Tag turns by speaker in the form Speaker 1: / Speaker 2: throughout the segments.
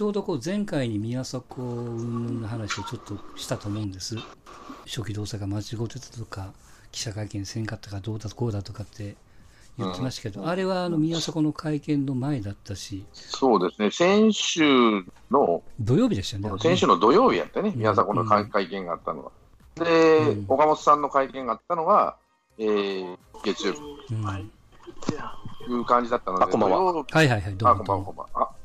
Speaker 1: ちょうどこう前回に宮迫の話をちょっとしたと思うんです。初期動作が間違ってたとか、記者会見せんかったかどうだこうだとかって言ってましたけど、あれはあの宮迫の会見の前だったし、
Speaker 2: そうですね、先週の、
Speaker 1: 土曜日でしたよね。
Speaker 2: 先週の土曜日やったね、
Speaker 1: うん
Speaker 2: 宮迫の会会見があったのは。で、
Speaker 1: うん
Speaker 2: 岡本さんの会見があったのが、えー、月曜日
Speaker 1: うんはい
Speaker 2: という感じだったので、
Speaker 3: あこんばんは
Speaker 2: 土曜日
Speaker 1: はいはい、どう
Speaker 2: あ、
Speaker 1: もどうも。
Speaker 2: こんばんは、こんばんは。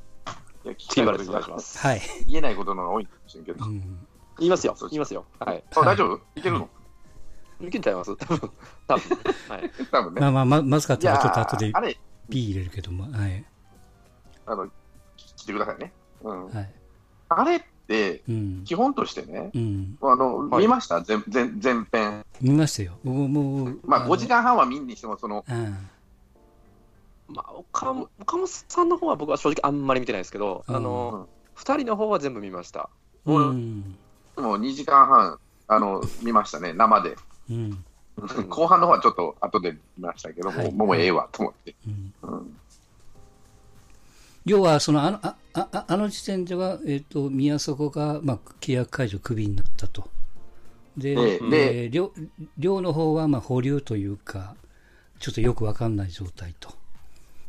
Speaker 2: あ、いや聞きたいこと言
Speaker 3: 願いします。
Speaker 1: はい。
Speaker 2: 言えないことのが多いんですけど。あ、
Speaker 1: うん
Speaker 3: 言いますよ。言いますよ。はい。
Speaker 2: 大丈夫？いけるの？
Speaker 3: いけんちゃいます？多分。多分。はい。
Speaker 2: 多分ね。
Speaker 1: まあまあ、ままずかったらちょっと後で
Speaker 2: ーあれ、
Speaker 1: P 入れるけども、はい。
Speaker 2: あの、聞いてくださいね。うん。
Speaker 1: はい。
Speaker 2: あれって、
Speaker 1: うん。
Speaker 2: 基本としてね、
Speaker 1: うん。
Speaker 2: あの、
Speaker 3: はい
Speaker 2: 見ました？全全全編。
Speaker 1: 見ましたよ。もう、もう
Speaker 2: まあ、5時。間半は見んにしても、その、
Speaker 1: うん。
Speaker 3: まあ、岡本岡本さんの方は僕は正直あんまり見てないですけど、
Speaker 1: うん
Speaker 3: あの、二人の方は全部見ました。
Speaker 1: うん。
Speaker 2: もう2時間半、あの、見ましたね、生で。
Speaker 1: うん。
Speaker 2: 後半の方はちょっと後で見ましたけども、
Speaker 1: はい
Speaker 2: もうええわと思って。
Speaker 1: 要は、その、あの、あ、あ、ああの時点では、えっ、と、宮迫が、まあ、契約解除、クビになったと。で、
Speaker 2: ええで
Speaker 1: えー寮、寮の方は、まあ、保留というか、ちょっとよくわかんない状態と。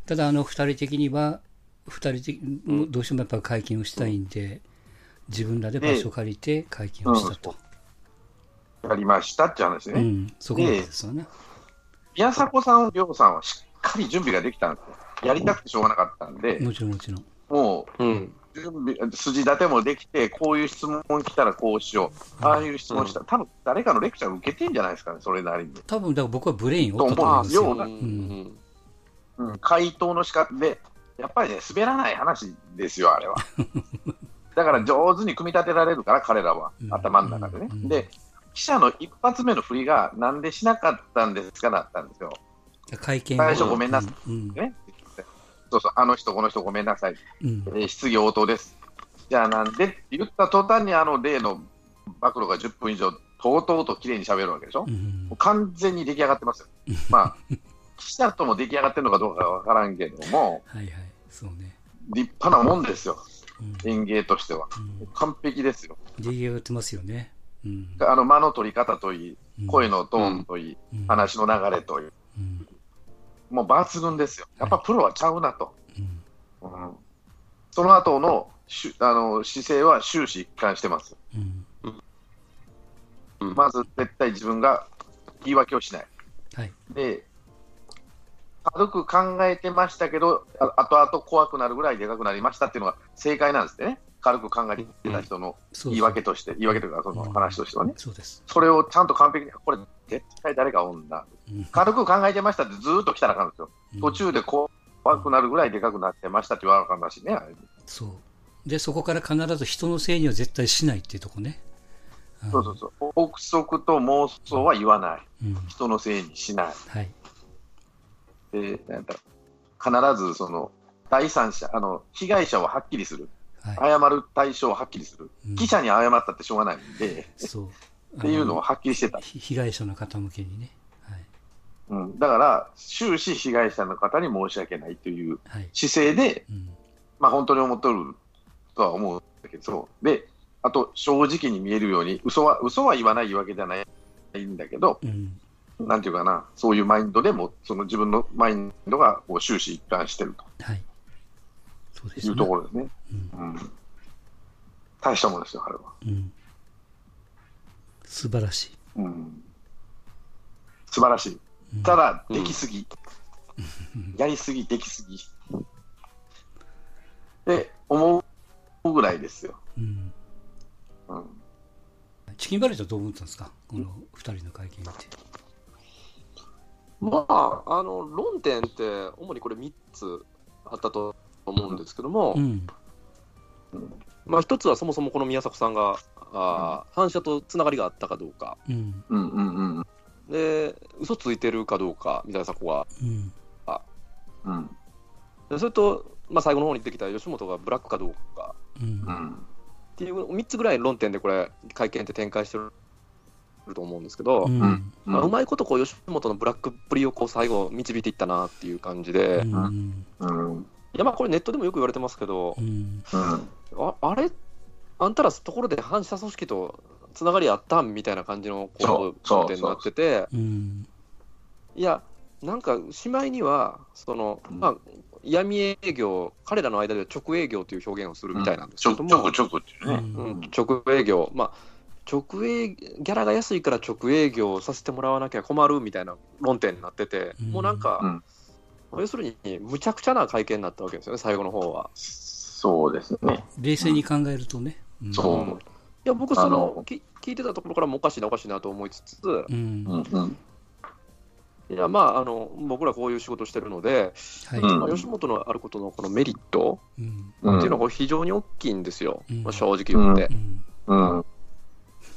Speaker 1: ただ、あの、二人的には、二人的、どうしてもやっぱ会見をしたいんで、自分らで場所借りて会見をしたと。
Speaker 2: やりましたって話ね。
Speaker 1: うん、そこまでですよね。
Speaker 2: 宮迫さん、亮さんはしっかり準備ができたんですよ。やりたくてしょうがなかったんで、
Speaker 1: もちろんもちろん。
Speaker 2: もう
Speaker 3: うん。
Speaker 2: 準備、筋立てもできて、こういう質問来たらこうしよう、ああいう質問したら、多分誰かのレクチャー受けてんじゃないですかね、それなりに。
Speaker 1: 多分、だから僕はブレインおったと思
Speaker 2: まあ
Speaker 1: うんですよ。
Speaker 2: ような
Speaker 3: うん。
Speaker 2: うん、回答の仕方で、やっぱりね、滑らない話ですよ、あれは。だから上手に組み立てられるから、彼らは
Speaker 1: うん、
Speaker 2: 頭の中でね。
Speaker 1: うん
Speaker 2: で、記者の一発目の振りが、なんでしなかったんですかなったんですよ。
Speaker 1: 会見
Speaker 2: 最初ごめんなさい
Speaker 1: うん。
Speaker 2: ね。そうそう、あの人、この人、ごめんなさい。
Speaker 1: うん。
Speaker 2: えー質疑応答です。じゃあなんでって言った途端に、あの例の暴露が10分以上、とうとうと綺麗に喋るわけでしょ。も
Speaker 1: うん
Speaker 2: う完全に出来上がってますよ。まあ、記者とも出来上がってるのかどうかわからんけども、
Speaker 1: はいはい。そうね。
Speaker 2: 立派なもんですよ、
Speaker 1: うん。
Speaker 2: 演芸としては。
Speaker 1: うん
Speaker 2: 完璧ですよ。
Speaker 1: 出来上がってますよね。うん。
Speaker 2: あの間の取り方といい、
Speaker 1: うん
Speaker 2: 声のトーンといい、
Speaker 1: うん
Speaker 2: 話の流れといい、
Speaker 1: うん。
Speaker 2: もう抜群ですよ。やっぱプロはちゃうなと。
Speaker 1: うん。
Speaker 2: うんその後のしあの姿勢は終始一貫してます。まず絶対自分が言い訳をしない。
Speaker 1: はい。
Speaker 2: で、軽く考えてましたけど、あ後々怖くなるぐらいでかくなりましたっていうのが正解なんですね。軽く考えてた人の言い訳として、言い訳というか、その話としてはね。
Speaker 1: そうです。
Speaker 2: それをちゃんと完璧に、これ絶対誰か女。
Speaker 1: うん
Speaker 2: 軽く考えてましたってずーっと来たらあかんですよ。途中で怖くなるぐらいでかくなってましたって言わなあかんだしね。あれ
Speaker 1: そう。で、そこから必ず人のせいには絶対しないっていうとこね。ん
Speaker 2: そうそうそう。憶測と妄想は言わない。
Speaker 1: うん。
Speaker 2: 人のせいにしない。
Speaker 1: はい。
Speaker 2: で、なんだ必ずその第三者、あの被害者をはっきりする、
Speaker 1: はい。
Speaker 2: 謝る対象をはっきりする、
Speaker 1: うん
Speaker 2: 記者に謝ったってしょうがないんで、
Speaker 1: そう。
Speaker 2: っていうのを
Speaker 1: を
Speaker 2: はっきりしてた、
Speaker 1: 被害者の方向けにね。はい。
Speaker 2: うん、だから終始被害者の方に申し訳ないという
Speaker 1: はい。
Speaker 2: 姿勢で、
Speaker 1: うん。
Speaker 2: まあ、本当に思っとるとは思うんだけど、であと正直に見えるように、嘘は嘘は言わないわけじゃないんだけど、
Speaker 1: うん。
Speaker 2: なんていうかな、そういうマインドでも、その自分のマインドがこう終始一貫してる
Speaker 1: はい。そうですね。
Speaker 2: というところですね。
Speaker 1: うん。
Speaker 2: うん大したものですよ、彼は。
Speaker 1: うん。素晴らしい。
Speaker 2: うん素晴らしい。
Speaker 1: うん
Speaker 2: ただ、できすぎ。やりすぎ、できすぎ。って思うぐらいですよ。
Speaker 1: うん。
Speaker 2: うん、
Speaker 1: チキンバレーとどう思ったんですか？この二人の会見見て。
Speaker 3: まあ、あの、論点って、主にこれ3つあったと思うんですけども、
Speaker 1: うん。
Speaker 3: まあ、一つはそもそもこの宮迫さんが、あー反射とつながりがあったかどうか、
Speaker 1: うん。
Speaker 2: うん、うん、うん。
Speaker 3: で、嘘ついてるかどうか、宮迫が、
Speaker 1: うん。
Speaker 2: うん、
Speaker 3: でそれと、まあ、最後の方に出てきた吉本がブラックかどうか
Speaker 1: うん
Speaker 2: う。ん。
Speaker 3: っていう3つぐらい論点でこれ、会見って展開してると思うんですけど、
Speaker 1: うん。
Speaker 2: うん
Speaker 3: まあ、うまいことこう吉本のブラックっぷりをこう最後導いていったなっていう感じで、い
Speaker 1: うん。
Speaker 2: うん。
Speaker 3: やまあこれネットでもよく言われてますけど、
Speaker 1: うん。
Speaker 2: うん。
Speaker 3: ああれ、あんたらところで反社組織とつながりあったん？みたいな感じのこ
Speaker 2: そう
Speaker 3: とになってて、
Speaker 1: うん。
Speaker 3: いや、なんか、しまいには、その、
Speaker 2: うん
Speaker 3: まあ、闇営業、彼らの間では直営業という表現をするみたいなんです
Speaker 2: ちょ
Speaker 3: けども、
Speaker 2: くちょくちょくっていうね。
Speaker 3: うん直営業、まあ、直営、ギャラが安いから直営業をさせてもらわなきゃ困るみたいな論点になってて、
Speaker 1: うん
Speaker 3: もうなんか、
Speaker 2: うん
Speaker 3: 要するに、むちゃくちゃな会見になったわけですよね、最後の方は。
Speaker 2: そうですね。
Speaker 1: 冷静に考えるとね。ん
Speaker 2: そう
Speaker 3: うんいや、僕、そ
Speaker 2: あ
Speaker 3: の聞いてたところからもおかしいな、おかしいなと思いつつ、
Speaker 1: うん。
Speaker 3: いや、まあ、あの僕らこういう仕事してるので、
Speaker 1: はい。
Speaker 2: うん
Speaker 3: まあ、吉本のあることのこのメリットっていうのが非常に大きいんですよ、
Speaker 1: うん
Speaker 3: まあ、正直言って。
Speaker 1: うん。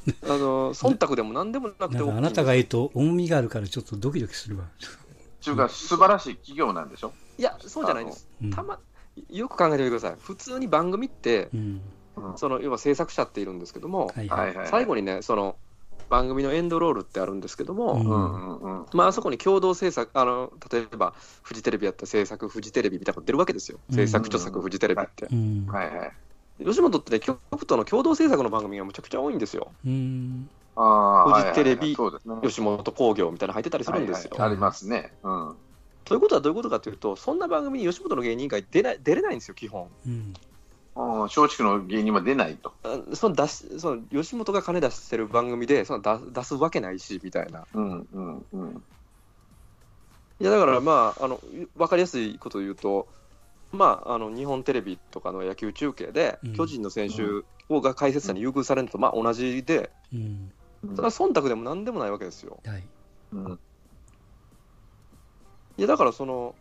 Speaker 2: うん
Speaker 3: あの忖度でも何でもなくて
Speaker 1: あなたが言うと重みがあるからちょっとドキドキするわ。
Speaker 2: っていうか、素晴らしい企業なんでしょ？
Speaker 3: いや、そうじゃないです。
Speaker 1: うん
Speaker 3: たまよく考えてみてください。普通に番組って
Speaker 1: う、ん。
Speaker 3: その要は制作者っているんですけども、
Speaker 1: はいはい。
Speaker 3: 最後にね、その番組のエンドロールってあるんですけども、
Speaker 1: うん
Speaker 2: うんうんうん。
Speaker 3: まあ、あそこに共同制作、あの例えばフジテレビやったら制作、フジテレビみたいなこと出るわけですよ、
Speaker 1: うん
Speaker 3: 制作、著作、フジテレビって。
Speaker 1: うん。
Speaker 2: はいはい。
Speaker 3: 吉本ってね、局との共同制作の番組がむちゃくちゃ多いんですよ、
Speaker 1: うん。
Speaker 2: ああ、
Speaker 3: フジテレビ。吉本興業みたいなの入ってたりするんですよ。
Speaker 2: はいはいありますね。うん。
Speaker 3: ということはどういうことかというと、そんな番組に吉本の芸人以外出ない出れないんですよ、基本。
Speaker 1: うん。
Speaker 2: ああ松竹の芸人は出ないと。
Speaker 3: あその出しその吉本が金出してる番組でその出出すわけないしみたいな。
Speaker 2: うんうんうん。
Speaker 3: いやだからまああの分かりやすいことを言うと、まあ、あの日本テレビとかの野球中継で、
Speaker 1: うん
Speaker 3: 巨人の選手をが解説者に優遇されるのとまあ同じで、
Speaker 1: うん。
Speaker 3: それは忖度でもなんでもないわけですよ。
Speaker 1: はい。
Speaker 2: うん
Speaker 3: いやだからその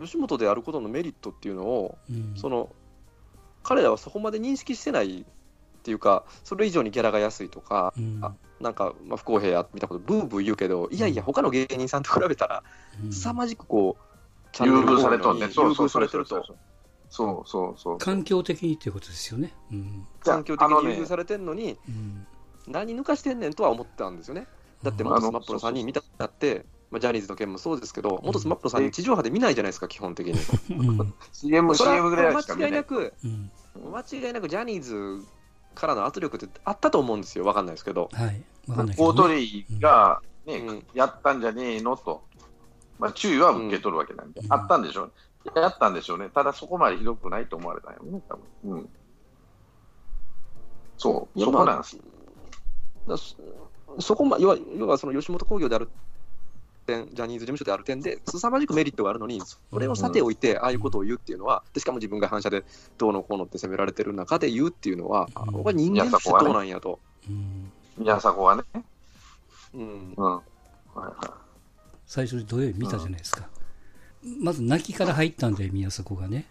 Speaker 3: 吉本であることのメリットっていうのを、
Speaker 1: うん。
Speaker 3: その彼らはそこまで認識してないっていうか、それ以上にギャラが安いとか、
Speaker 1: うん。
Speaker 3: あなんか、まあ、不公平やみたいなことブーブー言うけど、いやいや、他の芸人さんと比べたら、
Speaker 1: うん
Speaker 3: 凄まじくこう、チャ
Speaker 2: 優
Speaker 3: ンネル
Speaker 2: 遇されとんね。
Speaker 3: 優
Speaker 2: そうそう
Speaker 3: 遇されてると、
Speaker 2: そうそうそう。
Speaker 1: 環境的にっていうことですよね。うん。
Speaker 3: 環境的に優遇されてるのに、
Speaker 1: うん。
Speaker 3: 何抜かしてんねんとは思ったんですよね。だって、
Speaker 1: うん
Speaker 3: 元 SMAP の3人見たって、まあ、ジャニーズの件もそうですけど、元 SMAP の3人、地上波で見ないじゃないですか、基本的に。
Speaker 1: うん。
Speaker 2: CM、CM ぐらいしか
Speaker 3: は
Speaker 2: 見ない。
Speaker 3: 間違いなく、
Speaker 1: うん。
Speaker 3: 間違いなくジャニーズからの圧力ってあったと思うんですよ、わかんないですけど。
Speaker 1: はい。わかんないけど、ね。
Speaker 2: 大鳥居がね、
Speaker 3: うん
Speaker 2: やったんじゃねえのと、まあ、注意は受け取るわけなんで、
Speaker 1: うん
Speaker 2: あったんでしょうね。やったんでしょうね。ただそこまでひどくないと思われたんよね、多分。うん。そう、そこなんです。
Speaker 3: だそそこま要は要はその吉本興業である点、ジャニーズ事務所である点で、凄まじくメリットがあるのに、それをさておいて、ああいうことを言うっていうのは、でしかも自分が反射でどうのこうのって責められてる中で言うっていうのは、あ
Speaker 1: うん
Speaker 3: 僕は人間としてどうなんやと。
Speaker 1: うん。
Speaker 2: 宮迫はね。
Speaker 3: うん
Speaker 2: うん。はいは
Speaker 1: 最初に土曜日見たじゃないですか。まず泣きから入ったんで、宮迫がね。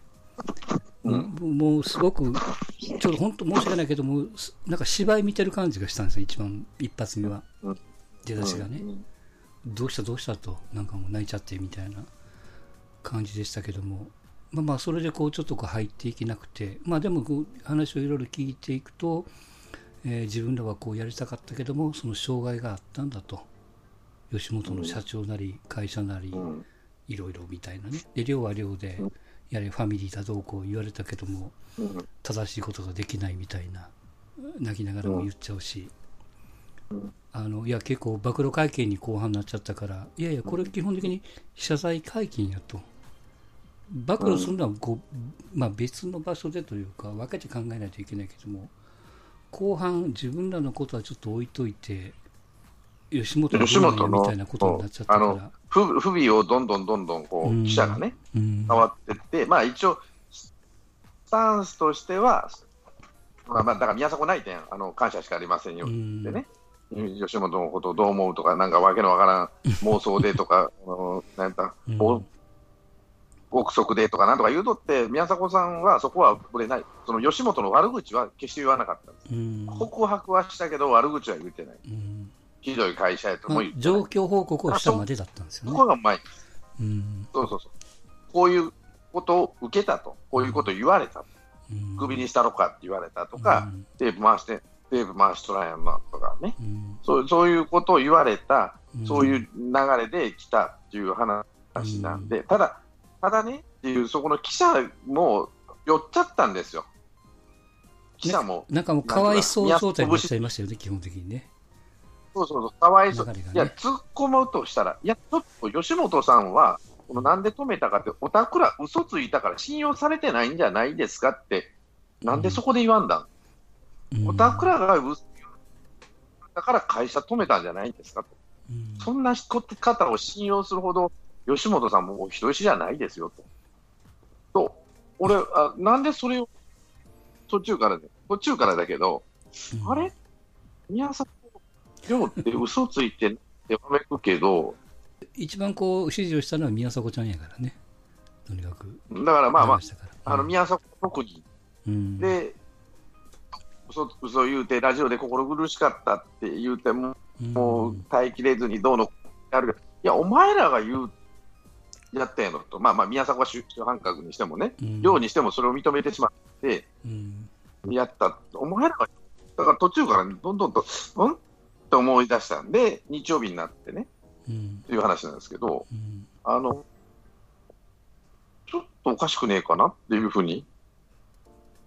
Speaker 2: い。うん。
Speaker 1: もうすごく、ちょっと本当申し訳ないけども、すなんか芝居見てる感じがしたんですよ、一番、一発目は
Speaker 2: うん。
Speaker 1: 出だしがね。
Speaker 2: うん
Speaker 1: どうしたどうしたと、なんかもう泣いちゃってみたいな感じでしたけども、まあまあ、それでこうちょっとこう入っていけなくて、まあでも話をいろいろ聞いていくと、えー自分らはこうやりたかったけども、その障害があったんだと。吉本の社長なり、会社なり、
Speaker 2: うん。
Speaker 1: いろいろみたいなね。で、寮は寮で
Speaker 2: うん、
Speaker 1: やれファミリーだどうこう言われたけども、
Speaker 2: うん。
Speaker 1: 正しいことができないみたいな泣きながらも言っちゃうし、
Speaker 2: うん
Speaker 1: あのいや結構暴露会見に後半になっちゃったからいやいやこれ基本的に謝罪会見やと暴露するのはこう、まあ、別の場所でというか分けて考えないといけないけども後半自分らのことはちょっと置いといて吉本のみたいなことになっちゃったか
Speaker 2: あの
Speaker 1: ら、
Speaker 2: 不不備をどんどんどんどんこ
Speaker 1: う
Speaker 2: 記者がね、
Speaker 1: うん。
Speaker 2: 変わってって、まあ一応、スタンスとしては、まあ、まあだから宮迫内典あの感謝しかありませんよ
Speaker 1: うん。
Speaker 2: でね、吉本のことをどう思うとか、なんかわけのわからん妄想でとか、あのなんか、憶測でとかなんとか言うとって、宮迫さんはそこはぶれない、その吉本の悪口は決して言わなかった。んです。
Speaker 1: うん。
Speaker 2: 告白はしたけど、悪口は言ってない。
Speaker 1: うん
Speaker 2: ひどい会社やと
Speaker 1: まあ
Speaker 2: も言ってない。
Speaker 1: 状況報告をしたまでだったんですよ
Speaker 2: こ
Speaker 1: ね。
Speaker 2: こがうまい。
Speaker 1: うん
Speaker 2: そうそうそう。こういうことを受けたと、こういうことを言われたと、
Speaker 1: うん
Speaker 2: クビにしたのかって言われたとか、テープ回して、テープ回しとらんやんなとかね、
Speaker 1: うん
Speaker 2: そうそういうことを言われた、
Speaker 1: うん
Speaker 2: そういう流れで来たっていう話なんで、ただ、ただねっていう、そこの記者も寄っちゃったんですよ。記者も、
Speaker 1: なんかもうかわいそう状態になっちゃいましたよね、基本的にね。
Speaker 2: そうそうそう、かわいそう。
Speaker 1: ね。
Speaker 2: いや、突っ込むとしたら、いや、ちょっと吉本さんは、このなんで止めたかって、おたくら嘘ついたから信用されてないんじゃないですかって、なんでそこで言わんだん、
Speaker 1: うん。
Speaker 2: おたくらが嘘だから会社止めたんじゃないんですかと、
Speaker 1: うん。
Speaker 2: そんな方を信用するほど、吉本さんもお人よしじゃないですよと。と、俺あ、なんでそれを途中からね、途中からだけど、あれ？宮迫亮って嘘ついてってわめくけど、
Speaker 1: 一番こう、指示をしたのは宮迫ちゃんやからね。とにかく。
Speaker 2: だからまあまあ、あの宮迫の国
Speaker 1: うん、
Speaker 2: で、嘘嘘言うて、ラジオで心苦しかったって言うても、
Speaker 1: うん。
Speaker 2: もう耐えきれずにどうのやるいや、お前らが言う、やったんやろと、まあまあ、宮迫は主主犯格にしてもね、
Speaker 1: うん。
Speaker 2: 亮にしてもそれを認めてしまって、
Speaker 1: うん。
Speaker 2: やった、お前らが、だから途中からどんどんと、うん？って思い出したんで、日曜日になってね、
Speaker 1: うん。
Speaker 2: という話なんですけど、
Speaker 1: うん。
Speaker 2: あの、ちょっとおかしくねえかなっていうふうに、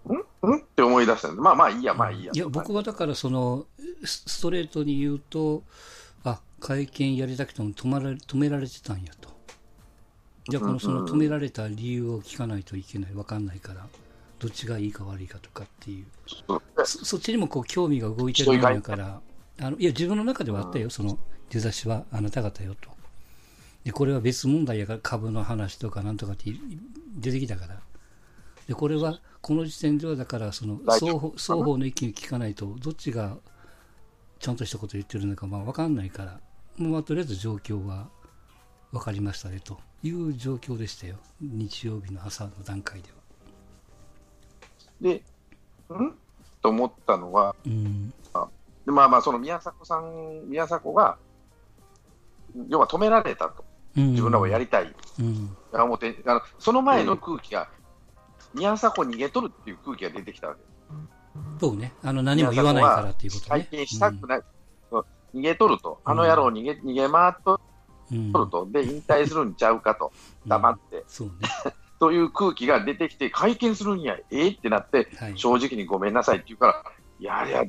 Speaker 2: ん？ん？って思い出したんで、まあまあいいや、まあいいや。
Speaker 1: いや、僕はだから、その、スストレートに言うと、あ、会見やりたくても止まられ止められてたんやと。じゃあ、このその止められた理由を聞かないといけない、わかんないから、どっちがいいか悪いかとかっていう。
Speaker 2: そ
Speaker 1: っちにもこう興味が動いてるもんだから、あのいや、自分の中ではあったよ、その出だしはあなた方よと。で、これは別問題やから、株の話とかなんとかって出てきたから。で、これは、この時点では、だから、その双方、双方の意見を聞かないと、どっちがちゃんとしたことを言ってるのか、まあ、わかんないから、まあ、とりあえず状況は分かりましたね、という状況でしたよ。日曜日の朝の段階では。
Speaker 2: で、ん？と思ったのは、
Speaker 1: うん。
Speaker 2: でまあまあ、その宮迫さん、宮迫が、要は止められたと、
Speaker 1: うん。
Speaker 2: 自分らはやりたい、
Speaker 1: うん。
Speaker 2: 思ってあのその前の空気が、宮迫逃げ取るっていう空気が出てきたわけ
Speaker 1: そうね。あの、何も言わないからっていうことね。
Speaker 2: 体験したくない、そう逃げ取ると、あの野郎逃げ逃げ回っと
Speaker 1: うん。
Speaker 2: ると、で、引退するんちゃうかと、黙って、
Speaker 1: そうね。
Speaker 2: という空気が出てきて、会見するんや、ええってなって、
Speaker 1: はい。
Speaker 2: 正直にごめんなさいって言うから、やりゃ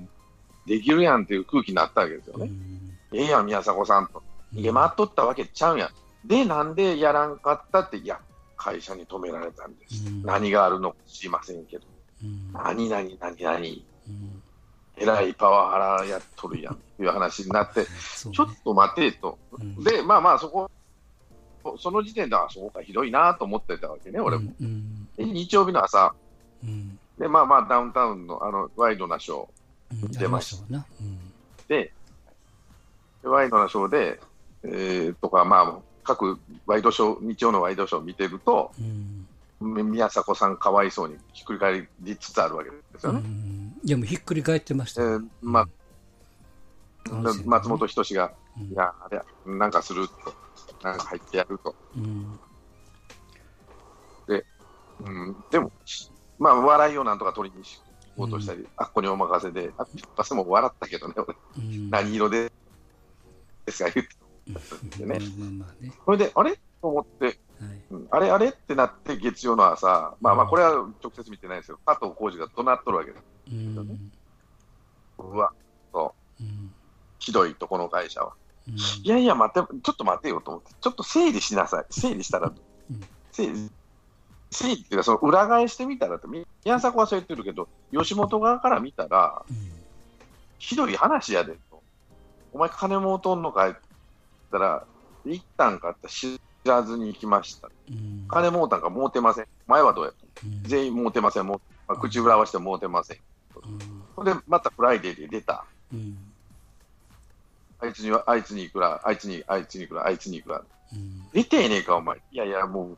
Speaker 2: できるやんっていう空気になったわけですよね。
Speaker 1: うん。
Speaker 2: ええやん、宮迫さんと。逃げ回っとったわけちゃうん。や。で、なんでやらんかったって、いや、会社に止められたんです。
Speaker 1: うん。
Speaker 2: 何があるのか知りませんけど、
Speaker 1: うん。
Speaker 2: 何々、何々、
Speaker 1: うん。
Speaker 2: えらいパワハラやっとるやんっていう話になって、ちょっと待てと。
Speaker 1: うん。
Speaker 2: で、まあまあ、そこ、その時点では、そうか、ひどいなと思ってたわけね、俺も。日曜日の朝、
Speaker 1: うん。
Speaker 2: で、まあまあ、ダウンタウンのあのワイドなショ
Speaker 1: うん
Speaker 2: 出ました。
Speaker 1: うん
Speaker 2: ーで、でワイドなショーで、えーとか、まあ、各ワイドショー、日曜のワイドショーを見てると、
Speaker 1: うん。
Speaker 2: み宮迫さんかわいそうにひっくり返りつつあるわけですよね。
Speaker 1: うん。いや、もうひっくり返ってました。よ。
Speaker 2: えーまあ、松本人志が、
Speaker 1: うん。
Speaker 2: いや、あれ、なんかすると、なんか入ってやると。
Speaker 1: うん。
Speaker 2: うん、でも、まあ、笑いをなんとか取りに行こうとしたり、あっこにお任せで、あっこも笑ったけどね、俺、
Speaker 1: うん。
Speaker 2: 何色でですか言って。
Speaker 1: うん。
Speaker 2: ね。それで、あれ？と思って、
Speaker 1: はい。
Speaker 2: うん。あれあれ？ってなって、月曜の朝、まあまあ、これは直接見てないですよ、加藤浩次が怒鳴っとるわけです。
Speaker 1: うん。
Speaker 2: うわ、
Speaker 1: う。ん。
Speaker 2: ひどいと、この会社は。
Speaker 1: うん。
Speaker 2: いやいや、待って、ちょっと待てよと思って、ちょっと整理しなさい、整理したら、
Speaker 1: うん。
Speaker 2: 整理、整理っていうか、その裏返してみたらと、宮迫はそう言ってるけど、吉本側から見たら、
Speaker 1: うん
Speaker 2: ひどい話やでと。お前金もうとんのかいって言ったら、行ったんかって知らずに行きました。
Speaker 1: うん
Speaker 2: 金もうたんかもうてません。前はどうやった
Speaker 1: うん
Speaker 2: 全員もうてません。もうまあ口裏合わせてもうてません。
Speaker 1: うん
Speaker 2: で、またフライデーで出た。
Speaker 1: うん
Speaker 2: あいつには、あいつにいくら、あいつに、あいつにいくら、あいつにいくら。
Speaker 1: うん
Speaker 2: 出てえねえか、お前。いやいや、もう、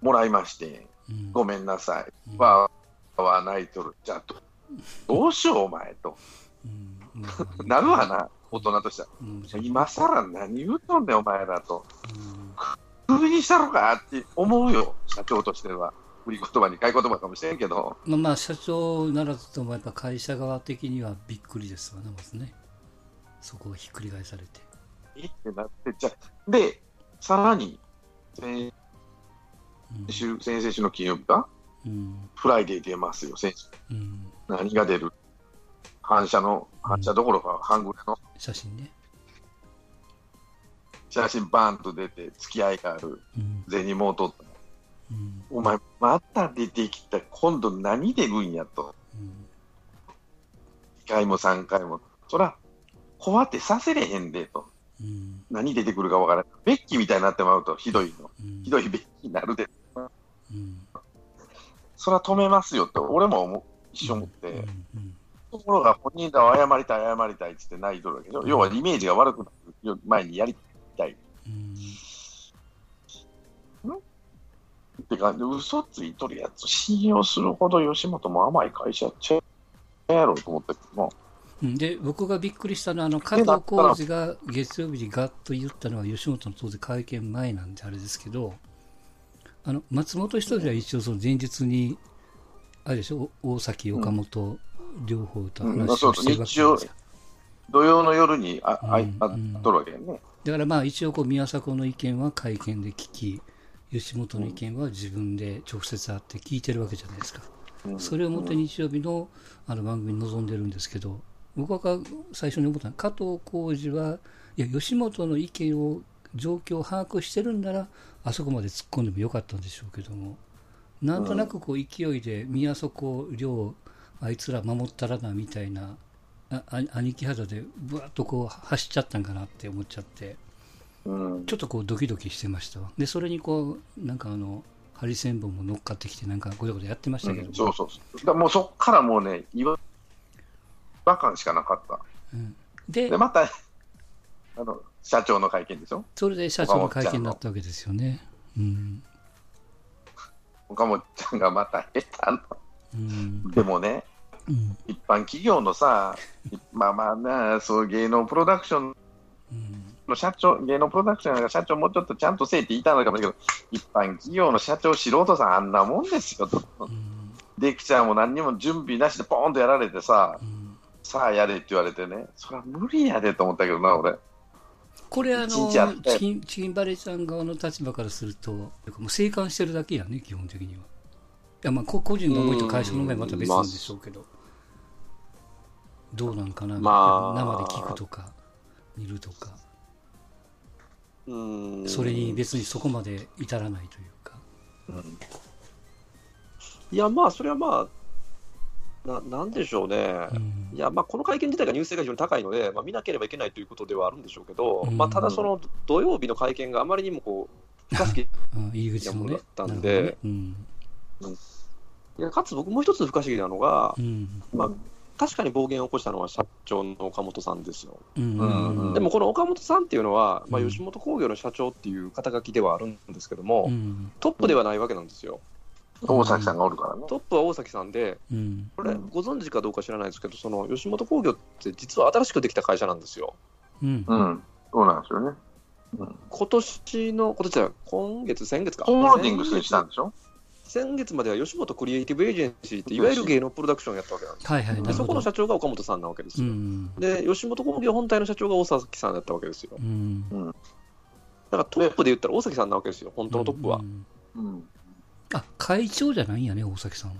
Speaker 2: もらいまして。
Speaker 1: うん
Speaker 2: ごめんなさい。
Speaker 1: うん
Speaker 2: わーわー泣いとる。じゃあ、どどうしよう、お前と。
Speaker 1: うん
Speaker 2: なるわな、大人としては。
Speaker 1: うん
Speaker 2: 今更何言うとんねん、お前らと。
Speaker 1: うん
Speaker 2: クビにしたのかって思うよ、社長としては。売り言葉に買い言葉かもしれんけど、
Speaker 1: まあまあ社長ならずともやっぱ会社側的にはびっくりですわねまずねそこがひっくり返されて
Speaker 2: えってなって、じゃあで、さらに、先
Speaker 1: うん
Speaker 2: 週、先々週の金曜日か、
Speaker 1: うん
Speaker 2: フライデー出ますよ、先週。
Speaker 1: うん
Speaker 2: 何が出る？反社の、反社どころか、半グレの？
Speaker 1: 写真ね。
Speaker 2: 写真バーンと出て、付き合いがある、
Speaker 1: うん。
Speaker 2: 銭も取った。
Speaker 1: うん。
Speaker 2: お前、また出てきた、今度何出るんやと。
Speaker 1: うん。
Speaker 2: 2回も3回も。そら、こうやってさせれへんでと。
Speaker 1: うん。
Speaker 2: 何出てくるかわからない。ベッキーみたいになってまうと、ひどいの。
Speaker 1: うん。
Speaker 2: ひどいベッキーになるで。
Speaker 1: うん。
Speaker 2: そら止めますよって、俺も思う一緒思って。
Speaker 1: うん。うん。
Speaker 2: ところが本人らは謝りたい、謝りたいって言って泣いとるわけでしょ。要はイメージが悪くなる前にやりたい。
Speaker 1: うん。
Speaker 2: ってか、嘘ついとるやつ信用するほど吉本も甘い会社ちゃうやろうと思ったけど
Speaker 1: で、僕がびっくりしたのは、あの、加藤浩次が月曜日にガッと言ったのは、吉本の当然会見前なんであれですけど、あの、松本一人は一応その前日に、あれでしょ、お大崎、岡本、両方と話をしてるわけですか。
Speaker 2: 土曜の夜にあ、あ、
Speaker 1: うん
Speaker 2: あ、
Speaker 1: うん
Speaker 2: とるわけやね。
Speaker 1: だからまあ一応こう宮迫の意見は会見で聞き、吉本の意見は自分で直接会って聞いてるわけじゃないですか。
Speaker 2: うん
Speaker 1: それをもって日曜日のあの番組に臨んでるんですけど、僕が最初に思ったのは、加藤浩次は、いや、吉本の意見を、状況を把握してるんなら、あそこまで突っ込んでもよかったんでしょうけども、なんとなくこう勢いで、宮迫亮、あいつら守ったらなみたいな、ああ兄貴肌でぶわっとこう走っちゃったんかなって思っちゃって、
Speaker 2: うん。
Speaker 1: ちょっとこうドキドキしてましたわ。で、それにこう、なんかあの、ハリセンボンも乗っかってきて、なんかごちゃごちゃやってましたけど、
Speaker 2: うんそうそうそう。だもうそっからもうね、違和感しかなかった。
Speaker 1: うんで
Speaker 2: で、、また、あの、社長の会見でしょ？
Speaker 1: それで社長の会見になったわけですよね。うん。
Speaker 2: 岡本ちゃんがまた下手な。
Speaker 1: うん。
Speaker 2: でもね、
Speaker 1: うん。
Speaker 2: 一般企業のさ、まあまあな、そう芸能プロダクション
Speaker 1: うん。
Speaker 2: の社長、芸能プロダクションが社長もうちょっとちゃんとせえって言いたいのかもしれないけど、一般企業の社長、素人さんあんなもんですよと。
Speaker 1: うん。
Speaker 2: できちゃんも何にも準備なしでポーンとやられてさ、
Speaker 1: うん
Speaker 2: さあやれって言われてね、それは無理やでと思ったけどな、俺。
Speaker 1: これあのチキン、チキンバレーちゃん側の立場からすると、もう生還してるだけやね、基本的には。いや、まあ、こ個人の思いと会社の思いはまた別なんでしょうけど。どうなんかな、
Speaker 3: まあ。
Speaker 1: 生で聞くとか、見るとか、
Speaker 3: うん。
Speaker 1: それに別にそこまで至らないというか。
Speaker 3: いや、まあ、それはまあ、ななんでしょうね。
Speaker 1: うん
Speaker 3: いや、まあ、この会見自体がニュース性が非常に高いので、まあ、見なければいけないということではあるんでしょうけど、
Speaker 1: うん
Speaker 3: まあ、ただ、その土曜日の会見があまりにもこう、不可思議
Speaker 1: うん入り口も
Speaker 3: のだったんでかつ僕もう一つ不可思議なのが。まあ、確かに暴言を起こしたのは社長の岡本さんですよ。
Speaker 1: うん。
Speaker 2: うん
Speaker 3: でもこの岡本さんっていうのは、まあ、
Speaker 1: うん
Speaker 3: 吉本興業の社長っていう肩書きではあるんですけども、
Speaker 1: うん。
Speaker 3: トップではないわけなんですよ。
Speaker 2: 大崎さんがおるからね。
Speaker 3: トップは大崎さんで、
Speaker 1: うん。
Speaker 3: これ、ご存知かどうか知らないですけど、その吉本興業って実は新しくできた会社なんですよ。
Speaker 1: うん。
Speaker 2: うん、そうなんですよね。うん、
Speaker 3: 今年の、今年じゃ今月、先月か。
Speaker 2: ホールディングスにしたんでしょ？
Speaker 3: 先月までは吉本クリエイティブエージェンシーって、いわゆる芸能プロダクションをやったわけなんですよ。
Speaker 1: はいはい、な
Speaker 3: でそこの。社長が岡本さんなわけですよ。
Speaker 1: うん。
Speaker 3: で、吉本興業本体の社長が大崎さんだったわけですよ。
Speaker 1: うん。
Speaker 3: だからトップで言ったら大崎さんなわけですよ、本当のトップは
Speaker 1: う。ん
Speaker 2: うん、
Speaker 1: あ、会長じゃないんやね、大崎さんは。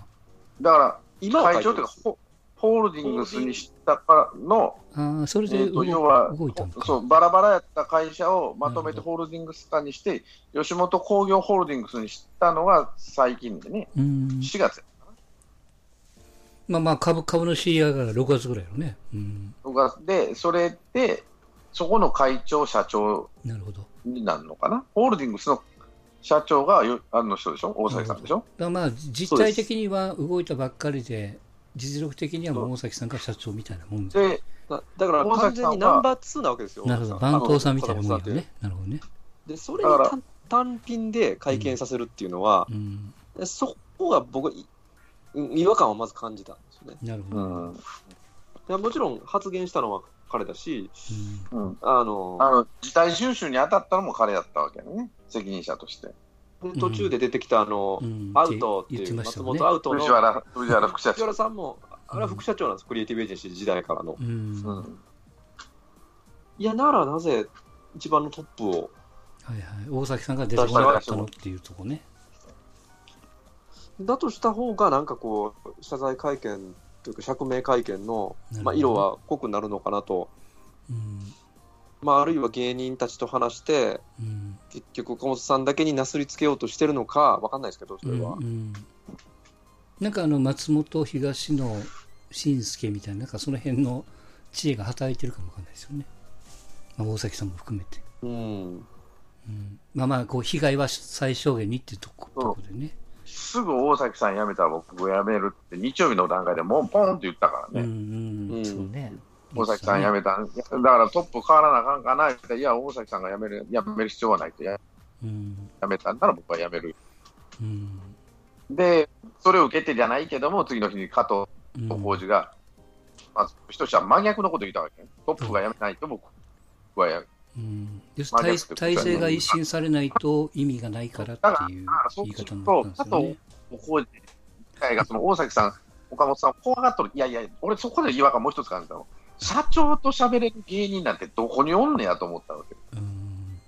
Speaker 2: だから、
Speaker 3: 今は
Speaker 2: 会長というか、ホホールディングスにしたからの、
Speaker 1: ああ、それ
Speaker 2: えー
Speaker 1: 動
Speaker 2: 要は
Speaker 1: 動いたんか。
Speaker 2: そう、バラバラやった会社をまとめてホールディングス化にして、吉本興業ホールディングスにしたのが最近でね、
Speaker 1: うん。
Speaker 2: 4月や
Speaker 1: まあまあ、株、株の知り合いが6月ぐらいよね。うん。
Speaker 2: 6月で、それで、そこの会長、社長
Speaker 1: なるほど。
Speaker 2: になるのかな、ホールディングスの社長がよあの人でしょ、大崎さんでしょ？
Speaker 1: らまあ、実態的には動いたばっかりで、実力的にはもう大崎さんが社長みたいなもんで。
Speaker 2: で、
Speaker 3: だだから
Speaker 2: 大崎さんは
Speaker 3: 完全にナンバー2なわけですよ。
Speaker 1: なるほど。番頭さんみたいなもん
Speaker 3: 岡本って
Speaker 1: やね。なるほどね。
Speaker 3: で、それに単単品で会見させるっていうのは、
Speaker 1: うん。
Speaker 3: でそこが僕い、違和感をまず感じたんですよね。
Speaker 1: なるほど。
Speaker 3: もちろん発言したのは彼だし、
Speaker 1: うん。
Speaker 2: うん、
Speaker 3: あの
Speaker 2: あの事態収集に当たったのも彼だったわけね、責任者として。
Speaker 3: で途中で出てきたあの、
Speaker 1: うん
Speaker 3: アウトっていう、松本アウトの
Speaker 2: 藤原藤原副社長
Speaker 3: 藤原。さんも、あれは副社長なんです、クリエイティブエージェンシー時代からの。
Speaker 1: うん。
Speaker 2: うん
Speaker 3: いや、ならなぜ一番のトップを、
Speaker 1: はいはい。大崎さんが出てこなかったのっていうとこね。
Speaker 3: だとした方が、なんかこう、謝罪会見というか釈明会見の、まあ、色は濃くなるのかなと、
Speaker 1: うん。
Speaker 3: まあ、あるいは芸人たちと話して、
Speaker 1: うん。
Speaker 3: 結局、岡本さんだけになすりつけようとしてるのか、わかんないですけど、それは。
Speaker 1: うんうん。なんかあの松本東野伸介みたいななんかその辺の知恵が働いてるかもわかんないですよね、まあ、大崎さんも含めて、
Speaker 3: うん。
Speaker 1: うん、まあまあこう被害は最小限にっていうとことこでね、
Speaker 2: すぐ大崎さん辞めたら僕辞めるって日曜日の段階でもうポンって言ったからね。
Speaker 1: うんうん
Speaker 3: うん
Speaker 1: そうね
Speaker 2: 大崎さん辞めた。だからトップ変わらなあかんかなって言ったらいや、大崎さんが辞める、辞める必要はないと。や
Speaker 1: うん
Speaker 2: 辞めたんなら僕は辞める。
Speaker 1: うん
Speaker 2: で、それを受けてじゃないけども、次の日に加藤
Speaker 1: うん
Speaker 2: 浩二が、まあ、人としては真逆のこと言ったわけ、ね。トップが辞めないと僕は辞める。
Speaker 1: うん要す
Speaker 2: まあ
Speaker 1: るに
Speaker 2: 逆
Speaker 1: 体体制が一新されないと意味がないからっていう言い方になんですよね。
Speaker 2: 浩二自体がその大崎さん、岡本さん、怖がっとる。いやいや、俺そこで違和感もう一つ感じたの。社長と喋れる芸人なんてどこにおんねやと思ったわけ。
Speaker 1: うん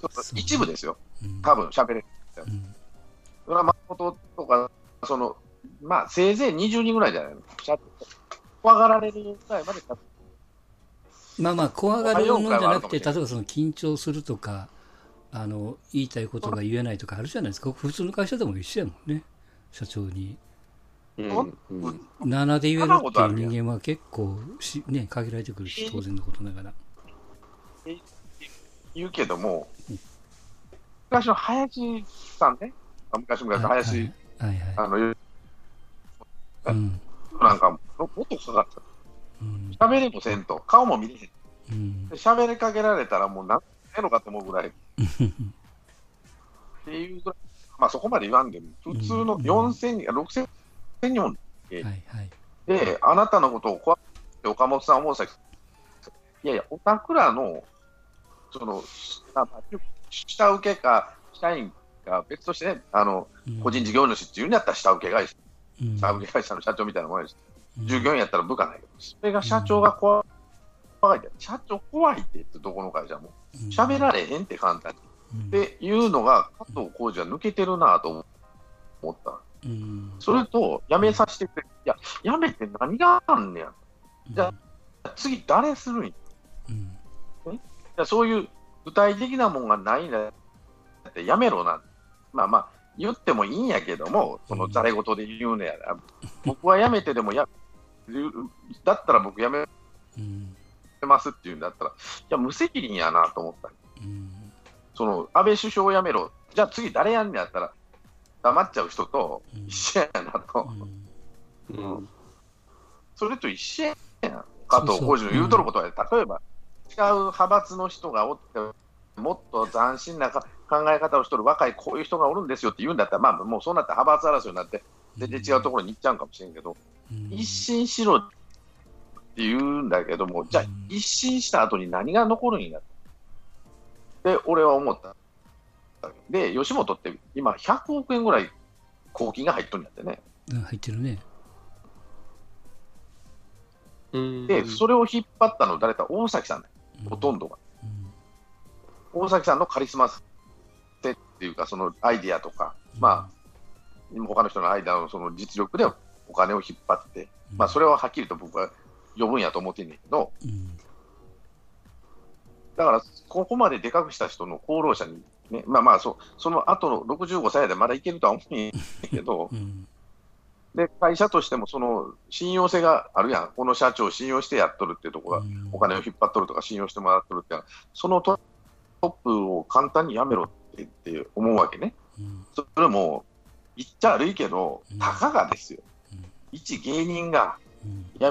Speaker 2: ちょっと
Speaker 1: そうね
Speaker 2: 一部ですよ。
Speaker 1: うん
Speaker 2: 多分喋れる。
Speaker 1: うん
Speaker 2: それは誠とか、その、まあ、せいぜい20人ぐらいじゃないの。怖がられるぐらいまで社
Speaker 1: まあまあ、怖がるのじゃなくて、
Speaker 2: まあ4回はあるかもしれない
Speaker 1: 例えばその緊張するとか、あの言いたいことが言えないとかあるじゃないですか、普通の会社でも一緒やもんね、社長に。
Speaker 3: うんうん。
Speaker 1: 7で言えるっていう人間は結構し、ね、限られてくるし、当然のことながら。
Speaker 2: 言うけども
Speaker 1: うん、
Speaker 2: 昔の林さんね、あ昔々の林、
Speaker 1: はいはい。はい。
Speaker 2: あの、
Speaker 1: うん。
Speaker 2: なんかも、もっとかかった。
Speaker 1: うん
Speaker 2: 喋れもせんと、顔も見れへん。
Speaker 1: うん
Speaker 2: りかけられたらもう何やのかと思うぐらい。っていうぐらい、まあそこまで言わんでも、普通の
Speaker 1: うん
Speaker 2: 4000人、6000人も、
Speaker 1: はいはい。
Speaker 2: で、あなたのことを怖って岡本さん思うさいやいや、おたくらの、その、下請けか社員か別としてね、あの、
Speaker 1: うん
Speaker 2: 個人事業主っていうんだったら下請け会社、
Speaker 1: うん
Speaker 2: 下請け会社の社長みたいなもんです。
Speaker 1: うん
Speaker 2: 従業員やったら部下ないけど、それが社長が怖いって、社長怖いって言ってどこの会社も。喋られへんって簡単に。
Speaker 1: うん
Speaker 2: っていうのが、加藤浩次は抜けてるなと思った。
Speaker 1: うん
Speaker 2: それと、辞めさせてくれ。いや、辞めて何があんねや。じゃ次誰するんや。い
Speaker 1: うん
Speaker 2: やそういう具体的なもんがないんだって辞めろな。まあまあ、言ってもいいんやけども、そのざれ言で言うのやら、僕は辞めてでもや、だったら僕辞め
Speaker 1: うん
Speaker 2: ますって言うんだったら、いや、無責任やなと思った。
Speaker 1: うん
Speaker 2: その安倍首相を辞めろ、じゃあ次誰やんねやったら、黙っちゃう人と一緒やなと、
Speaker 3: うん。
Speaker 2: それと一緒やん、加藤浩次の言うとることは、例えば違う派閥の人がおって、もっと斬新なか考え方をしとる若いこういう人がおるんですよって言うんだったら、まあ、もうそうなったら派閥争いになって、全然違うところに行っちゃうかもしれんけど、
Speaker 1: うん
Speaker 2: 一新しろって言うんだけども、じゃあ
Speaker 1: うん
Speaker 2: 一新した後に何が残るんやって、俺は思った。で、吉本って今100億円ぐらい公金が入っとるんやってね。
Speaker 1: うん入ってるね。
Speaker 3: うん
Speaker 2: で、それを引っ張ったの誰か、大崎さんね、ほとんどが。
Speaker 1: うん
Speaker 2: 大崎さんのカリスマ性っていうか、そのアイディアとか、まあ、他の人のアイデアのその実力でお金を引っ張って、まあ、それははっきりと僕は呼ぶんやと思ってんねんけど、
Speaker 1: うん。
Speaker 2: だから、ここまででかくした人の功労者に、ね、まあまあそ、その後の65歳でまだいけるとは思うんやけど、
Speaker 1: うん。
Speaker 2: で会社としてもその信用性があるやん、この社長を信用してやっとるっていうところが、
Speaker 1: うん。
Speaker 2: お金を引っ張っとるとか、信用してもらっとるっていうのは、そのトトップを簡単にやめろってって思うわけね。
Speaker 1: うん。
Speaker 2: それも、言っちゃ悪いけど
Speaker 1: うん、
Speaker 2: たかがですよ。
Speaker 1: うん。
Speaker 2: 一芸人が
Speaker 1: うん
Speaker 2: や、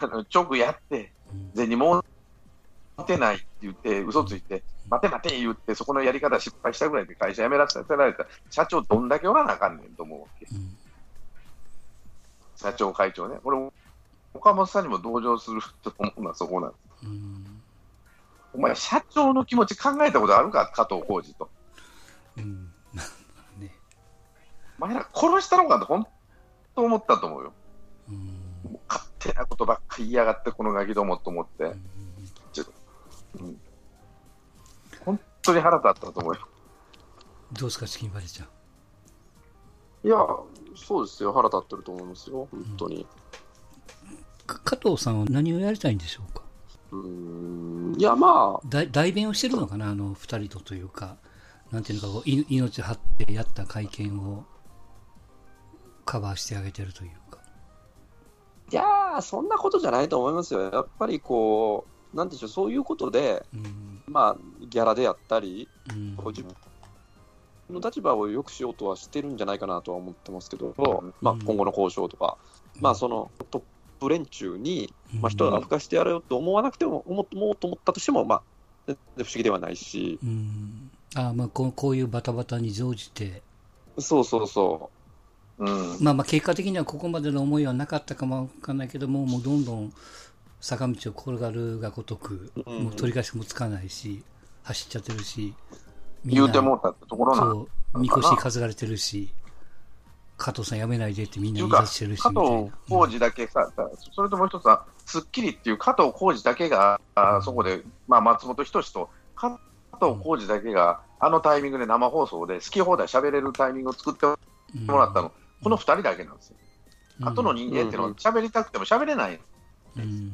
Speaker 2: あの直やって、
Speaker 1: うん
Speaker 2: 銭も持てないって言って、嘘ついて、待て待て言って、そこのやり方失敗したぐらいで会社辞めらせられた社長、どんだけおらなあかんねんと思うわけ。
Speaker 1: うん
Speaker 2: 社長、会長ね。俺、岡本さんにも同情すると思うのはそこなんです。
Speaker 1: うん
Speaker 2: お前、社長の気持ち考えたことあるか、加藤浩次と。
Speaker 1: うん まあね
Speaker 2: お前ら殺したのかって本当思ったと思うよ。
Speaker 1: うん。
Speaker 2: もう勝手なことばっかり言いやがって、このガキどもと思って。
Speaker 1: うん
Speaker 2: うん本当に腹立ったと思うよ。
Speaker 1: どうですか、チキンバレちゃん。
Speaker 3: いや、そうですよ、腹立ってると思いますよ、本当に。
Speaker 1: か加藤さんは何をやりたいんでしょうか？
Speaker 3: うーん、いや、まあ、
Speaker 1: 代代弁をしてるのかな、あの二人とというか、なんていうのかこう、い命張ってやった会見をカバーしてあげてるというか。
Speaker 3: いやー、そんなことじゃないと思いますよ。やっぱりこう、なんでしょう、そういうことで、
Speaker 1: うん。
Speaker 3: まあ、ギャラであったり、
Speaker 1: うん。
Speaker 3: 自分の立場を良くしようとはしてるんじゃないかなとは思ってますけど、まあ、今後の交渉とか、まあ、そのトップ連中に、まあ、人が吹かしてやろうと思わなくても、思思おうと思ったとしても、まあ、不思議ではないし、
Speaker 1: うん。あまあこうこういうバタバタに乗じて、
Speaker 3: そうそうそ
Speaker 2: うん。
Speaker 1: まあまあ結果的にはここまでの思いはなかったかもわかんないけども、もうどんどん坂道を転がるがごとく、
Speaker 3: うん
Speaker 1: もう取り返しもつかないし、走っちゃってるし、
Speaker 2: 言うてもうたってところなん
Speaker 1: そう、みこし担がれてるし、加藤さんやめないでってみんな言い出してるし、
Speaker 2: 加藤。浩二だけさ、それともう一つは、スッキリっていう加藤浩二だけが、あそこで、まあ、松本人志と加藤浩二だけが、あのタイミングで生放送で好き放題喋れるタイミングを作って
Speaker 1: うん
Speaker 2: もらったの、この2人だけなんですよ。
Speaker 1: うん。
Speaker 2: 後の人間っていうのは喋りたくても喋れない、
Speaker 1: うん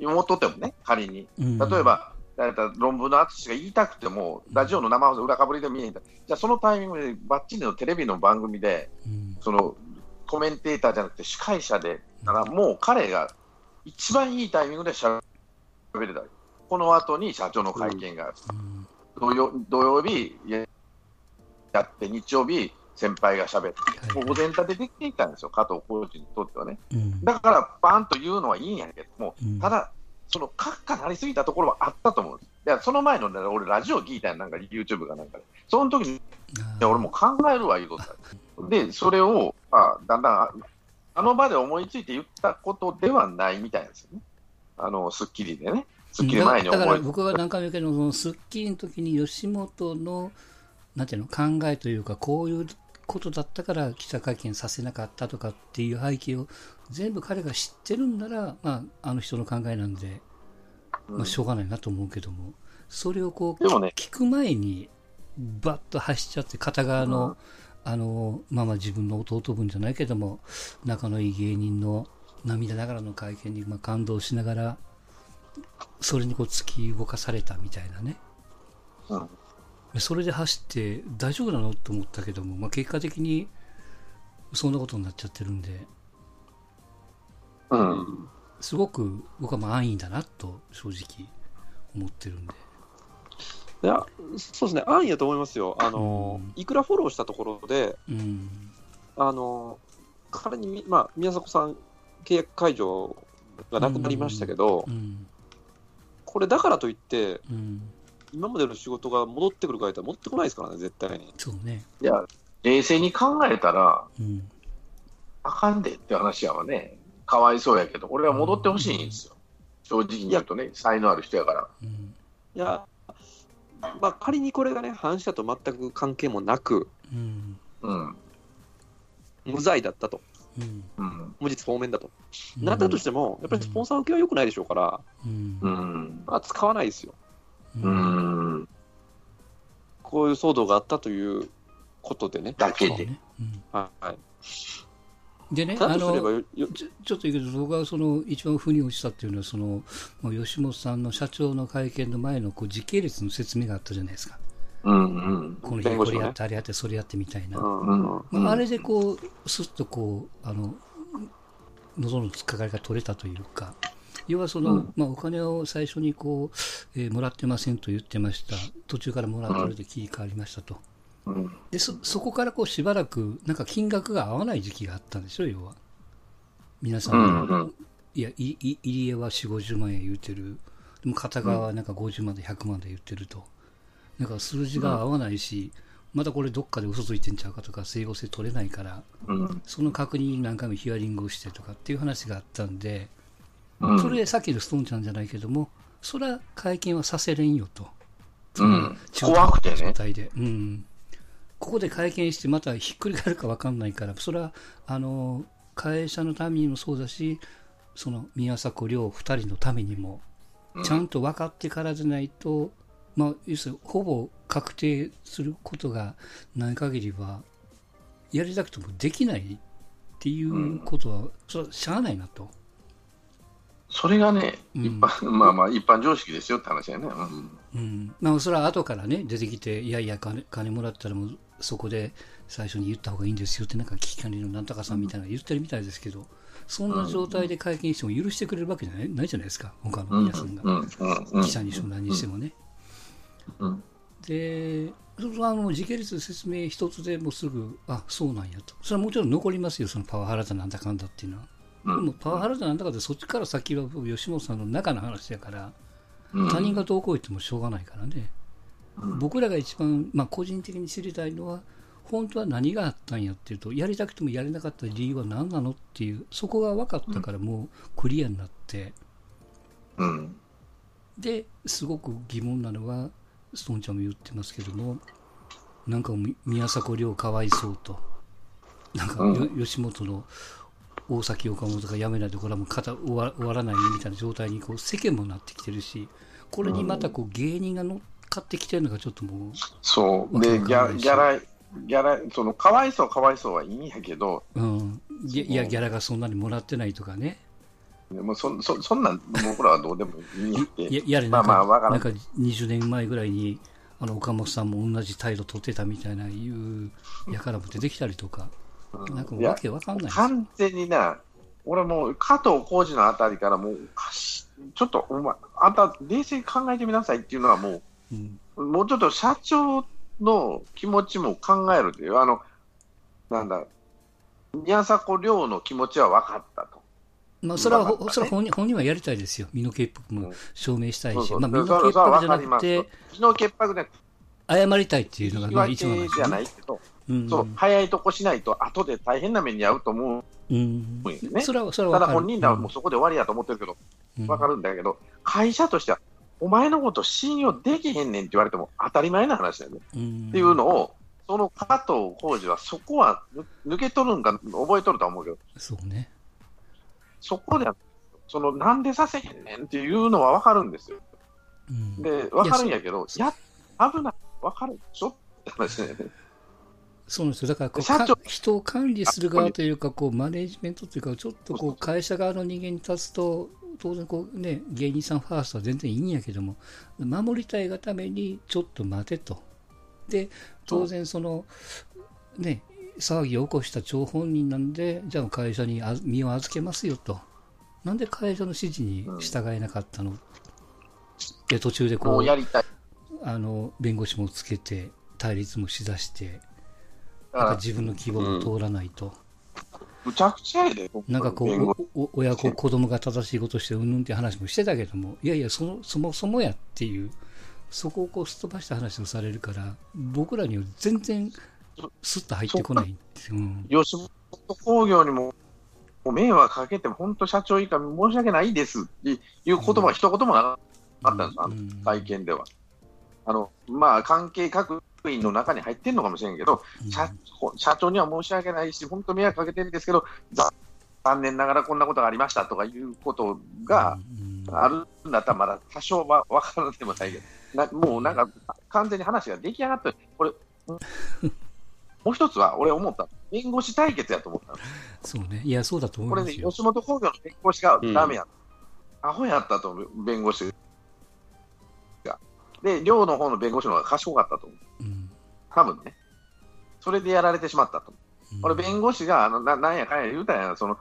Speaker 2: 思っとってもね、仮に。
Speaker 1: うん
Speaker 2: 例えば、だいたい論文の淳が言いたくても、ラジオの生放送、裏かぶりで見えへんだじゃあそのタイミングで、バッチリのテレビの番組で、
Speaker 1: うん。
Speaker 2: そのコメンテーターじゃなくて司会者で、だからもう彼が一番いいタイミングでしゃべれた。この後に社長の会見がある、
Speaker 1: うん。
Speaker 2: 土曜土曜日ややって、日曜日、先輩がしゃべって、
Speaker 1: はい
Speaker 2: もう午前立てできていたんですよ、加藤浩次にとってはね。
Speaker 1: うん
Speaker 2: だから、バーンと言うのはいいんやけども、
Speaker 1: うん
Speaker 2: ただ、その閣下なりすぎたところはあったと思うんです。いやその前のね、俺、ラジオ聞いたんなんか、YouTube かなんかで、その時にいや俺も考えるわ、言うとった。で、それを、まあ、だんだん、ああの場で思いついて言ったことではないみたいなんですよね。あの、スッキリでね。スッキリ前に
Speaker 1: だだから僕が何回も言うけど、そのスッキリの時に吉本の、なんていうの、考えというか、こういうことだったから記者会見させなかったとかっていう背景を全部彼が知ってるんなら、まあ、あの人の考えなんで、まあ、しょうがないなと思うけども、それをこう、聞く前に、バッと走っちゃって、片側の、
Speaker 2: うん。
Speaker 1: あの、まあまあ自分の弟分じゃないけども、仲のいい芸人の涙ながらの会見にまあ感動しながら、それにこう突き動かされたみたいなね。
Speaker 2: うん
Speaker 1: それで走って大丈夫なの？と思ったけども、まあ、結果的にそんなことになっちゃってるんで、
Speaker 2: うん。
Speaker 1: すごく僕はまあ安易だなと正直思ってるんで。
Speaker 3: いや、そうですね、安易だと思いますよ。あの、
Speaker 1: うん
Speaker 3: いくらフォローしたところで、
Speaker 1: うん。
Speaker 3: あの、仮に、まあ、宮迫さん、契約解除がなくなりましたけど、
Speaker 1: うん。
Speaker 3: これだからといって、
Speaker 1: うん。
Speaker 3: 今までの仕事が戻ってくるかといったら、持ってこないですからね、絶対に。
Speaker 1: そうね。
Speaker 2: いや、冷静に考えたら、
Speaker 1: うん。
Speaker 2: あかんでって話やわね。かわいそうやけど、俺は戻ってほしいんですよ。正直に言うとね、才能ある人やから。
Speaker 1: うん。
Speaker 3: いや、まあ、仮にこれがね、反社と全く関係もなく、
Speaker 1: うん。
Speaker 2: うん。
Speaker 3: 無罪だったと、
Speaker 1: うん。
Speaker 2: うん。
Speaker 3: 無実方面だと、なったとしても、やっぱりスポンサー受けは良くないでしょうから、
Speaker 1: うん。
Speaker 2: う
Speaker 1: うん。
Speaker 2: ん。
Speaker 3: まあ、使わないですよ。
Speaker 2: う。ん。
Speaker 3: こういう騒動があったということでね。
Speaker 2: だけで。
Speaker 1: ね。うん。
Speaker 3: はい。
Speaker 1: でね、あの、ちょちょっと言うけど、僕がその一番腑に落ちたっていうのは、その、もう吉本さんの社長の会見の前のこう時系列の説明があったじゃないですか。
Speaker 2: うんうん。
Speaker 1: この日これやって、あれやって、それやってみたいな。
Speaker 3: うん
Speaker 2: うん
Speaker 3: うん
Speaker 1: まあ、あれでこう、すっとこう、あの、喉の突っかかりが取れたというか、要はその、
Speaker 2: うん
Speaker 1: まあ、お金を最初にこう、えーもらってませんと言ってました。途中からもらってるで切り替わりましたと。
Speaker 2: うん。
Speaker 1: で、そ、そこからこうしばらく、なんか金額が合わない時期があったんですよ、要は。皆さん
Speaker 2: うんうん
Speaker 1: いや、いい入り江は4、50万円言うてる。でも片側はなんか50万で100万で言ってると。なんか数字が合わないし、またこれどっかで嘘ついてんちゃうかとか、整合性取れないから、
Speaker 2: うん。
Speaker 1: その確認に何回もヒアリングをしてとかっていう話があったんで、
Speaker 2: うん。
Speaker 1: それでさっきのストーンちゃんじゃないけども、それは会見はさせれんよと。
Speaker 2: うん。怖くて
Speaker 1: 状
Speaker 2: ね。
Speaker 1: 態で。うん。ここで会見してまたひっくり返るか分かんないから、それは、あの、会社のためにもそうだし、その宮迫亮二人のためにも、ちゃんと分かってからでないと、まあ、要するにほぼ確定することがない限りは、やりたくてもできないっていうことは、それはしゃあないなと。
Speaker 2: それがね、
Speaker 1: うん。
Speaker 2: 一般、まあまあ、一般常識ですよって話やね。うん。
Speaker 1: うん、まあそれは後からね出てきていやいや金金もらったらもうそこで最初に言った方がいいんですよってなんか危機管理のなんとかさんみたいなの言ってるみたいですけどそんな状態で会見しても許してくれるわけじゃないないじゃないですか他の
Speaker 2: うん。
Speaker 1: 皆さん。が、記者にしても何にしてもね、
Speaker 2: うん。
Speaker 1: でそれはあの時系列説明一つでもうすぐあそうなんやと。それはもちろん残りますよそのパワハラだなんだかんだっていうのは、
Speaker 2: うん
Speaker 1: でもパワハラだなんだかんだそっちから先は吉本さんの中の話だから
Speaker 2: うん。
Speaker 1: 他人がどうこう言ってもしょうがないからね、
Speaker 2: うん。
Speaker 1: 僕らが一番、まあ、個人的に知りたいのは本当は何があったんやっていうとやりたくてもやれなかった理由は何なのっていうそこが分かったからもうクリアになって、
Speaker 2: うん。
Speaker 1: ですごく疑問なのはストーンちゃんも言ってますけどもなんかみ宮迫亮かわいそうとなんかよ、吉本の大崎岡本が辞めないとこれはもう肩終わ終わらないねみたいな状態にこう世間もなってきてるしこれにまたこう芸人が乗っかってきてるのがちょっとも
Speaker 2: そう。で、ギャギャラ、ギャラ、その、かわいそうかわいそうはいいんやけど、
Speaker 1: う、うん、いやギャラがそんなにもらってないとかね。
Speaker 2: もうそそそんなん僕らはどうでもいいんやって。
Speaker 1: ややれなんか,、
Speaker 2: まあまあわから
Speaker 1: なんんか20年前ぐらいにあの岡本さんも同じ態度取ってたみたいないうやからも出てきたりとか、
Speaker 2: うん
Speaker 1: なんかわけわかんない
Speaker 2: 完全にな、俺もう加藤浩次のあたりからもう、かしちょっとお前、あんた冷静に考えてみなさいっていうのはも
Speaker 1: うん。
Speaker 2: う、もうちょっと社長の気持ちも考えるという、あの、なんだ、宮迫亮の気持ちは分かったと。
Speaker 1: まあ、それは、
Speaker 2: ね。
Speaker 1: それは本人本人はやりたいですよ、身の潔白も証明したいし、
Speaker 2: そうそう。
Speaker 1: まあ、身の潔白じゃなくて、。
Speaker 2: 昨日潔白で
Speaker 1: 謝りたいっていうのがまあ一番なん
Speaker 2: 訳じゃ
Speaker 1: ですよね。
Speaker 2: そう、早いとこしないと、後で大変な目に遭うと思
Speaker 1: うん
Speaker 2: うね。
Speaker 1: それは、それはわかる
Speaker 2: ただ本人らはもうそこで終わりやと思ってるけど、
Speaker 1: うん
Speaker 2: わかるんだけど、会社としては、お前のこと信用できへんねんって言われても当たり前な話だよね。
Speaker 1: うん
Speaker 2: っていうのを、その加藤浩次はそこはぬ抜け取るんか覚えとるとは思うけど、
Speaker 1: そうね。
Speaker 2: そこで、そのなんでさせへんねんっていうのは分かるんですよ。
Speaker 1: うん
Speaker 2: で、分かるんやけど、
Speaker 1: いや
Speaker 2: や危ない、分かるでしょって話だよね。
Speaker 1: そうなんですよ。だからこう人を管理する側というか、こう、マネージメントというか、ちょっとこう、会社側の人間に立つと、当然こうね、芸人さんファーストは全然いいんやけども、守りたいがために、ちょっと待てと。で、当然その、ね、騒ぎを起こした張本人なんで、じゃあ会社にあ身を預けますよと。なんで会社の指示に従えなかったの、で、途中でこう
Speaker 2: もう、やりたい。
Speaker 1: あの、弁護士もつけて、対立もしだして、なんか自分の希望も通らないと、
Speaker 2: むちゃくちゃやで、
Speaker 1: なんかこう、おお親子、子供が正しいことしてうんぬんって話もしてたけども、いやいや、そのそもそもやっていう、そこをこうすっ飛ばした話をされるから、僕らには全然スッと入ってこないんですよ。うん。
Speaker 2: 吉本興業にも、迷惑かけても、本当、社長以下、申し訳ないですっていう言葉が一言もなかったんですよ、あの
Speaker 1: うん。
Speaker 2: 会見では。あのまあ、関係各員の中に入ってるのかもしれんけど、社社長には申し訳ないし、本当迷惑かけてるんですけど、ざ残念ながらこんなことがありましたとかいうことが
Speaker 1: うん
Speaker 2: あるんだったら、まだ多少は分からんでもないけど、なもうなんか完全に話が出来上がってる、これ、もう一つは俺思った、弁護士対決やと思ったの。
Speaker 1: そうね。いや、そうだと思
Speaker 2: これね。吉本興業の弁護士がダメや、アホやったと思う、弁護士が。で、寮の方の弁護士の方が賢かったと思う。
Speaker 1: うん
Speaker 2: 多分ね。それでやられてしまったと思う。
Speaker 1: うん
Speaker 2: 俺、弁護士が、あのななんやかんや言うたんや、その、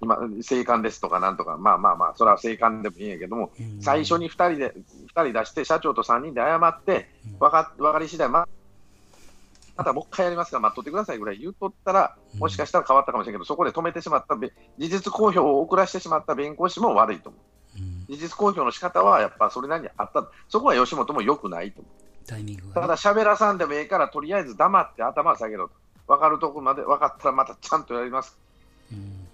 Speaker 2: 今、生還ですとかなんとか、まあまあまあ、それは生還でもいいんやけども、
Speaker 1: うん
Speaker 2: 最初に2人で、二人出して、社長と3人で謝って、
Speaker 1: うん
Speaker 2: わか分かり次第ままたもう一回やりますから、待っとってくださいぐらい言うとったら、
Speaker 1: うん
Speaker 2: もしかしたら変わったかもしれないけど、そこで止めてしまったべ、事実公表を遅らせてしまった弁護士も悪いと思う。
Speaker 1: うん
Speaker 2: 事実公表の仕方はやっぱそれなりにあった、そこは吉本も良くないと。
Speaker 1: タイミングがね、
Speaker 2: ただ、喋らさんでもええから、とりあえず黙って頭下げろと。分かるとこまで分かったらまたちゃんとやります
Speaker 1: うん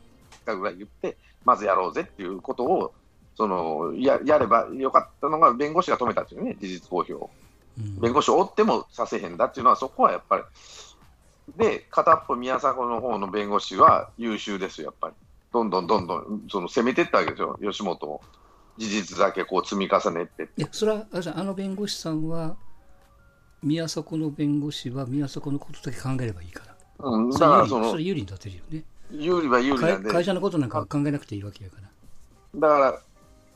Speaker 2: かぐらい言って、まずやろうぜっていうことを、そのややればよかったのが、弁護士が止めたっていうね、事実公表を。
Speaker 1: うん
Speaker 2: 弁護士を追ってもさせへんだっていうのは、そこはやっぱり。で、片っぽ宮迫の方の弁護士は優秀ですよ、やっぱり。どんどんどんどんその攻めていったわけですよ、吉本を。事実だけこう積み重ねて。
Speaker 1: いや、それは、あの弁護士さんは、宮迫の弁護士は宮迫のことだけ考えればいいから。
Speaker 2: うん、だからその
Speaker 1: それ有利に立てるよね。
Speaker 2: 有利は有利なんで、
Speaker 1: 会会社のことなんか考えなくていいわけやから。
Speaker 2: だか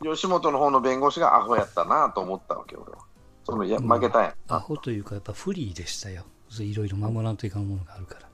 Speaker 2: ら吉本の方の弁護士がアホやったなと思ったわけ、俺は。そのいや
Speaker 1: うん
Speaker 2: 負けたんや。
Speaker 1: アホというか、やっぱフリーでしたよ。いろいろ守らんといかんものがあるから。